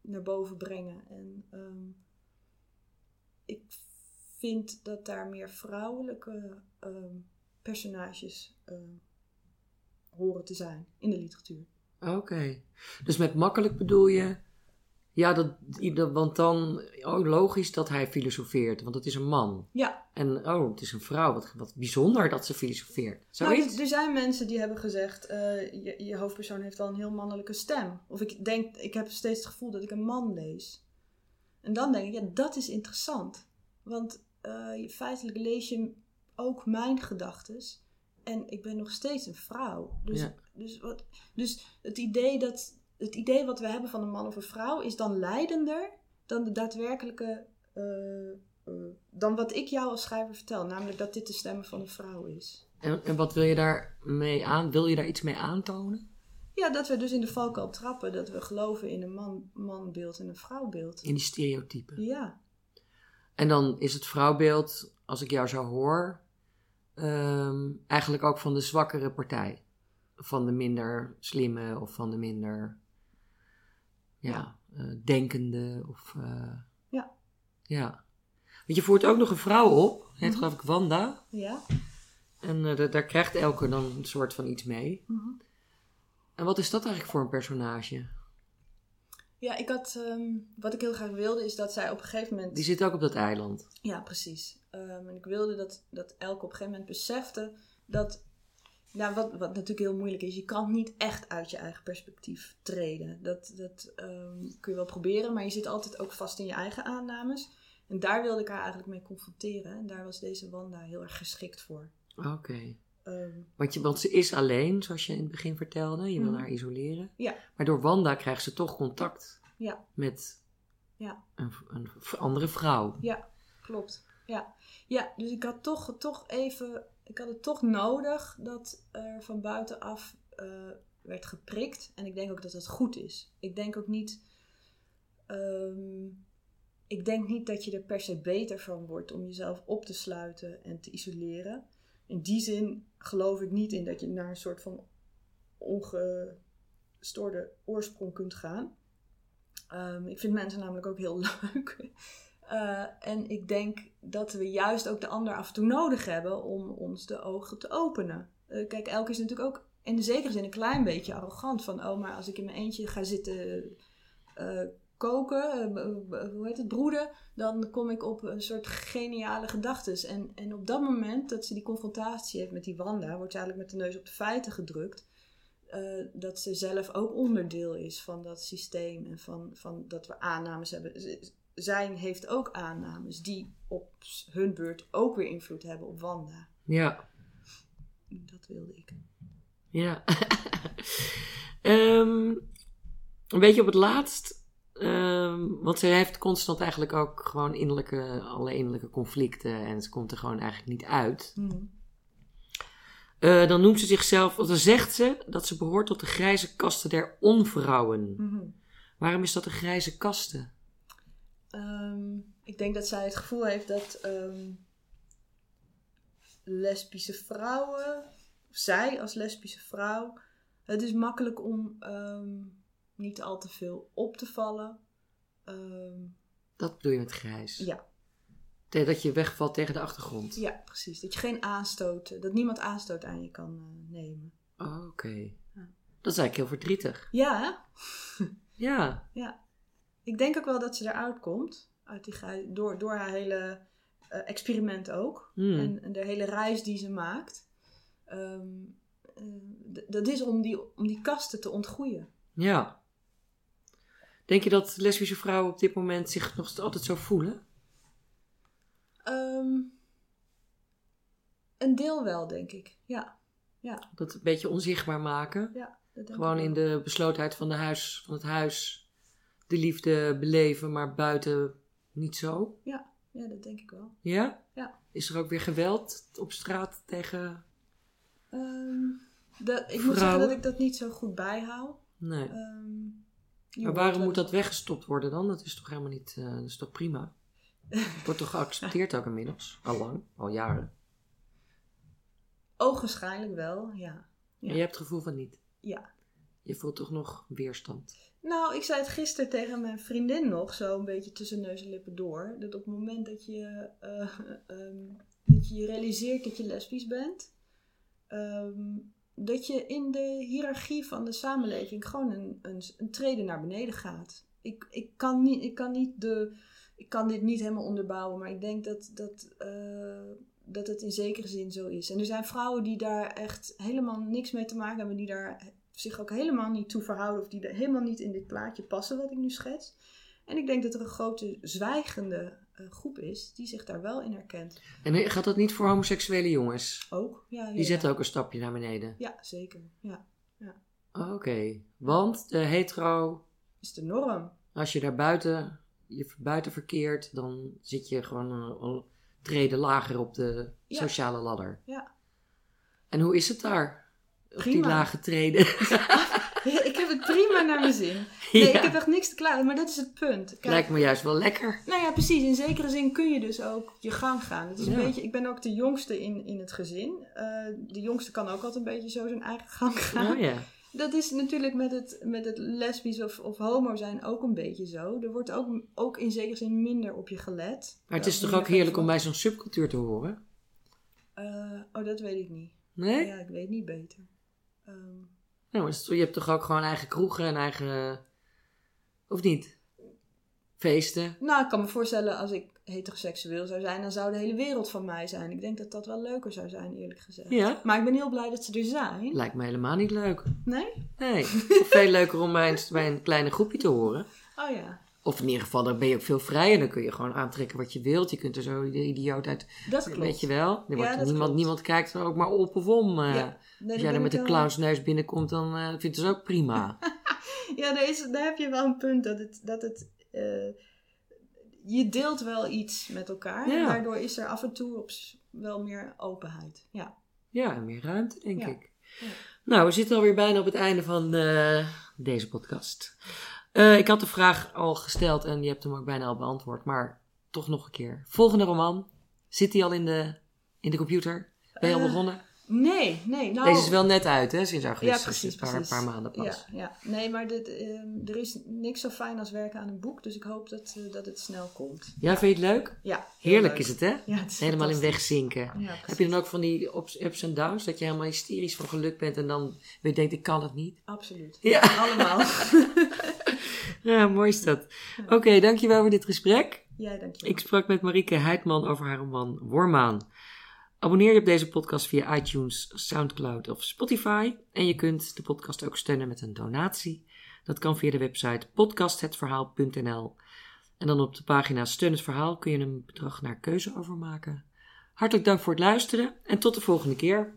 naar boven brengen. En ik vind dat daar meer vrouwelijke ehm, personages ehm, horen te zijn in de literatuur. Oké. Dus met makkelijk bedoel je. Ja, dat, want dan. Oh, logisch dat hij filosofeert, want het is een man. Ja, En oh, het is een vrouw. Wat, wat bijzonder dat ze filosofeert. Nou, Zoiets? er, er zijn mensen die hebben gezegd, eh, je, je hoofdpersoon heeft wel een heel mannelijke stem. Of ik denk, ik heb steeds het gevoel dat ik een man lees. En dan denk ik, ja, dat is interessant. Want eh, feitelijk lees je ook mijn gedachtes. En ik ben nog steeds een vrouw. Dus, Ja. dus, wat, dus het, idee dat, het idee wat we hebben van een man of een vrouw is dan leidender dan de daadwerkelijke. eh, eh, dan wat ik jou als schrijver vertel. Namelijk dat dit de stem van een vrouw is. En, en wat wil je daar mee aan? Wil je daar iets mee aantonen? Ja, dat we dus in de valkuil trappen. Dat we geloven in een man, manbeeld en een vrouwbeeld. In die stereotypen. Ja, En dan is het vrouwbeeld, als ik jou zo hoor, ehm, eigenlijk ook van de zwakkere partij. Van de minder slimme of van de minder ja, eh, denkende. Of, eh, Ja. ja. Want je voert ook nog een vrouw op, heet Mhm. geloof ik Wanda. ja. En eh, da- daar krijgt elke dan een soort van iets mee. Mhm. En wat is dat eigenlijk voor een personage? Ja, ik had, ehm, wat ik heel graag wilde is dat zij op een gegeven moment... Die zit ook op dat eiland. Ja, precies. Ehm, en ik wilde dat, dat Elke op een gegeven moment besefte dat... Nou, wat, wat natuurlijk heel moeilijk is, je kan niet echt uit je eigen perspectief treden. Dat, dat ehm, kun je wel proberen, maar je zit altijd ook vast in je eigen aannames. En daar wilde ik haar eigenlijk mee confronteren. En daar was deze Wanda heel erg geschikt voor. Oké. Ehm, Want, je, want ze is alleen, zoals je in het begin vertelde. Je wil Mhm. haar isoleren. Ja. Maar door Wanda krijgt ze toch contact Ja. met Ja. een, een andere vrouw. Ja, klopt. Ja, ja dus ik had toch, toch even, ik had het toch nodig dat er van buitenaf eh, werd geprikt. En ik denk ook dat dat goed is. Ik denk ook niet, ehm, ik denk niet dat je er per se beter van wordt om jezelf op te sluiten en te isoleren. In die zin geloof ik niet in dat je naar een soort van ongestoorde oorsprong kunt gaan. Ehm, ik vind mensen namelijk ook heel <laughs> leuk. Eh, en ik denk dat we juist ook de ander af en toe nodig hebben om ons de ogen te openen. Eh, kijk, elke is natuurlijk ook in zekere zin een klein beetje arrogant. Van, oh, maar als ik in mijn eentje ga zitten eh, koken, hoe heet het, broeden, dan kom ik op een soort geniale gedachtes. En, en op dat moment dat ze die confrontatie heeft met die Wanda, wordt ze eigenlijk met de neus op de feiten gedrukt. dat ze zelf ook onderdeel is van dat systeem en van, van dat we aannames hebben zijn heeft ook aannames die op hun beurt ook weer invloed hebben op Wanda. Ja. Dat wilde ik. Ja. um, <laughs> een beetje op het laatst. Um, want zij heeft constant eigenlijk ook gewoon innerlijke, alle innerlijke conflicten. En ze komt er gewoon eigenlijk niet uit. Mm. Uh, dan noemt ze zichzelf, of dan zegt ze dat ze behoort tot de grijze kasten der onvrouwen. Mm Waarom is dat de grijze kasten? Um, ik denk dat zij het gevoel heeft dat um, lesbische vrouwen, zij als lesbische vrouw, het is makkelijk om um, niet al te veel op te vallen. dat bedoel je met grijs? Ja. Dat je wegvalt tegen de achtergrond? Ja, precies. Dat je geen aanstoot, dat niemand aanstoot aan je kan uh, nemen. Oh, oké. Ja. Dat is eigenlijk heel verdrietig. <laughs> Ja. ja. Ja. Ik denk ook wel dat ze eruit komt. Uit die, door, door haar hele uh, experiment ook. Hmm. En, en, de hele reis die ze maakt. Um, uh, dat is om die, om die kasten te ontgroeien. Ja. Denk je dat lesbische vrouwen op dit moment zich nog altijd zo voelen? Um, een deel wel, denk ik. Ja. ja. Dat een beetje onzichtbaar maken. Ja, dat denk Gewoon in de beslotenheid van, de huis, van het huis de liefde beleven, maar buiten niet zo? Ja, ja dat denk ik wel. Ja? Ja. Is er ook weer geweld op straat tegen. Um, dat, ik moet zeggen dat ik dat niet zo goed bijhoud. Nee. Um, maar waarom moet dat weggestopt worden dan? Dat is toch helemaal niet. Uh, dat is toch prima? Het wordt toch geaccepteerd ook inmiddels? Al lang, al jaren. Ogenschijnlijk wel, ja. ja. Je hebt het gevoel van niet? Ja. Je voelt toch nog weerstand? Nou, ik zei het gisteren tegen mijn vriendin nog, zo een beetje tussen neus en lippen door. Dat op het moment dat je, uh, um, <laughs> dat je realiseert dat je lesbisch bent, um, dat je in de hiërarchie van de samenleving gewoon een, een, een naar beneden gaat. Ik, ik, kan niet, ik, kan niet de, ik kan dit niet helemaal onderbouwen, maar ik denk dat, dat, uh, dat het in zekere zin zo is. En er zijn vrouwen die daar echt helemaal niks mee te maken hebben, die daar zich ook helemaal niet toe verhouden of die helemaal niet in dit plaatje passen wat ik nu schets. En ik denk dat er een grote zwijgende groep is die zich daar wel in herkent. En gaat dat niet voor homoseksuele jongens? Ook, ja. die zetten ook een stapje naar beneden? Ja, zeker. Ja. ja. Oké, okay. want de hetero... Is de norm. Als je daar buiten, je buiten verkeert, dan zit je gewoon een, een treden lager op de sociale ladder. Ja. En hoe is het daar? op die lage treden. <laughs> heb het prima <laughs> naar mijn zin. Nee, ik heb echt niks te klagen, maar dat is het punt. Kijk, Lijkt me juist wel lekker. Nou ja, precies. In zekere zin kun je dus ook je gang gaan. Het is een beetje, ik ben ook de jongste in, in het gezin. Uh, de jongste kan ook altijd een beetje zo zijn eigen gang gaan. Oh, ja. Dat is natuurlijk met het, met het lesbisch of, of homo zijn ook een beetje zo. Er wordt ook, ook in zekere zin minder op je gelet. Maar het is toch ook heerlijk om bij zo'n subcultuur te horen? Uh, oh, dat weet ik niet. Nee? Ja, ik weet niet beter. Um, nou, je hebt toch ook gewoon eigen kroegen en eigen. Of niet? Feesten. Nou, ik kan me voorstellen als ik heteroseksueel zou zijn, dan zou de hele wereld van mij zijn. Ik denk dat dat wel leuker zou zijn, eerlijk gezegd. Ja. Maar ik ben heel blij dat ze er zijn. Lijkt me helemaal niet leuk. Nee? Nee. veel leuker om bij een, bij een kleine groepje te horen. Oh ja. Of in ieder geval, dan ben je ook veel vrijer. Dan kun je gewoon aantrekken wat je wilt. Je kunt er zo de idioot uit. Dat klopt. Weet je wel. Er wordt niemand, niemand kijkt er ook maar op of om. Uh, ja. als jij er met een clownsneus binnenkomt, dan uh, vindt het ook prima. <laughs> ja, daar, is, daar heb je wel een punt. Dat het. Dat het uh, je deelt wel iets met elkaar. En daardoor is er af en toe op wel meer openheid. Ja, ja en meer ruimte, denk ik. Nou, we zitten alweer bijna op het einde van deze podcast. Uh, ik had de vraag al gesteld en je hebt hem ook bijna al beantwoord, maar toch nog een keer. Volgende roman. Zit die al in de, in de computer? Ben je al uh, begonnen? Nee, nee. Nou, Deze is wel net uit, hè, sinds augustus. Ja, precies, Een paar, maanden pas. Ja, ja. Nee, maar dit, ehm, er is niks zo fijn als werken aan een boek. Dus ik hoop dat, eh, dat het snel komt. Ja, vind je het leuk? Ja, Heerlijk leuk. is het, hè? Ja, het is Helemaal in wegzinken. Ja, Heb je dan ook van die ups, ups en downs, dat je helemaal hysterisch van geluk bent en dan weer denkt, ik kan het niet? Absoluut. Ja. Allemaal. <laughs> Ja, mooi is dat. Oké, dankjewel voor dit gesprek. Jij, dankjewel. Ik sprak met Marieke Heidman over haar roman Wormaan. Abonneer je op deze podcast via iTunes, Soundcloud of Spotify. En je kunt de podcast ook steunen met een donatie. Dat kan via de website podcasthetverhaal.nl. En dan op de pagina Steun het Verhaal kun je een bedrag naar keuze overmaken. Hartelijk dank voor het luisteren en tot de volgende keer.